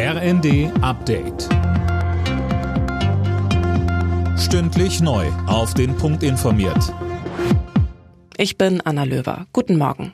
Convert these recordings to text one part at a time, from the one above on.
RND Update. Stündlich neu. Auf den Punkt informiert. Ich bin Anna Löwer. Guten Morgen.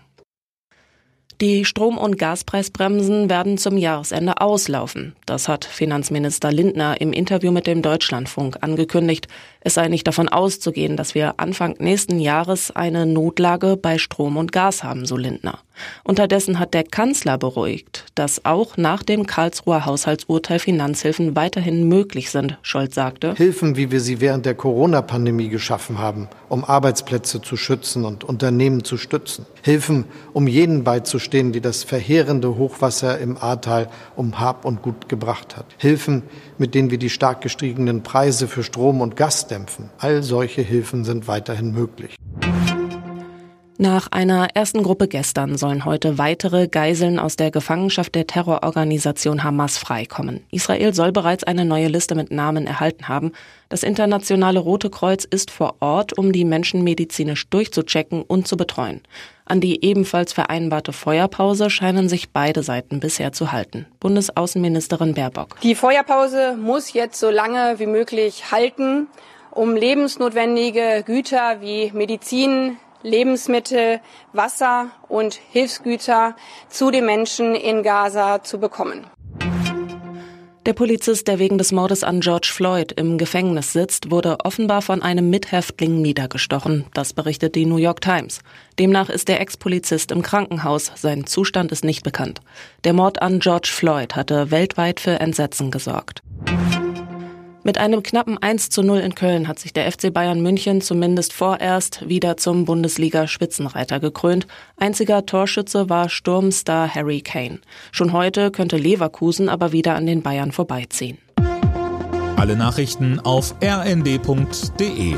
Die Strom- und Gaspreisbremsen werden zum Jahresende auslaufen. Das hat Finanzminister Lindner im Interview mit dem Deutschlandfunk angekündigt. Es sei nicht davon auszugehen, dass wir Anfang nächsten Jahres eine Notlage bei Strom und Gas haben, so Lindner. Unterdessen hat der Kanzler beruhigt, dass auch nach dem Karlsruher Haushaltsurteil Finanzhilfen weiterhin möglich sind, Scholz sagte. Hilfen, wie wir sie während der Corona-Pandemie geschaffen haben, um Arbeitsplätze zu schützen und Unternehmen zu stützen. Hilfen, um jenen beizustehen, die das verheerende Hochwasser im Ahrtal um Hab und Gut gebracht hat. Hilfen, mit denen wir die stark gestiegenen Preise für Strom und Gas dämpfen. All solche Hilfen sind weiterhin möglich. Nach einer ersten Gruppe gestern sollen heute weitere Geiseln aus der Gefangenschaft der Terrororganisation Hamas freikommen. Israel soll bereits eine neue Liste mit Namen erhalten haben. Das internationale Rote Kreuz ist vor Ort, um die Menschen medizinisch durchzuchecken und zu betreuen. An die ebenfalls vereinbarte Feuerpause scheinen sich beide Seiten bisher zu halten. Bundesaußenministerin Baerbock. Die Feuerpause muss jetzt so lange wie möglich halten, um lebensnotwendige Güter wie Medizin, Lebensmittel, Wasser und Hilfsgüter zu den Menschen in Gaza zu bekommen. Der Polizist, der wegen des Mordes an George Floyd im Gefängnis sitzt, wurde offenbar von einem Mithäftling niedergestochen. Das berichtet die New York Times. Demnach ist der Ex-Polizist im Krankenhaus. Sein Zustand ist nicht bekannt. Der Mord an George Floyd hatte weltweit für Entsetzen gesorgt. Mit einem knappen 1 zu 0 in Köln hat sich der FC Bayern München zumindest vorerst wieder zum Bundesliga-Spitzenreiter gekrönt. Einziger Torschütze war Sturmstar Harry Kane. Schon heute könnte Leverkusen aber wieder an den Bayern vorbeiziehen. Alle Nachrichten auf rnd.de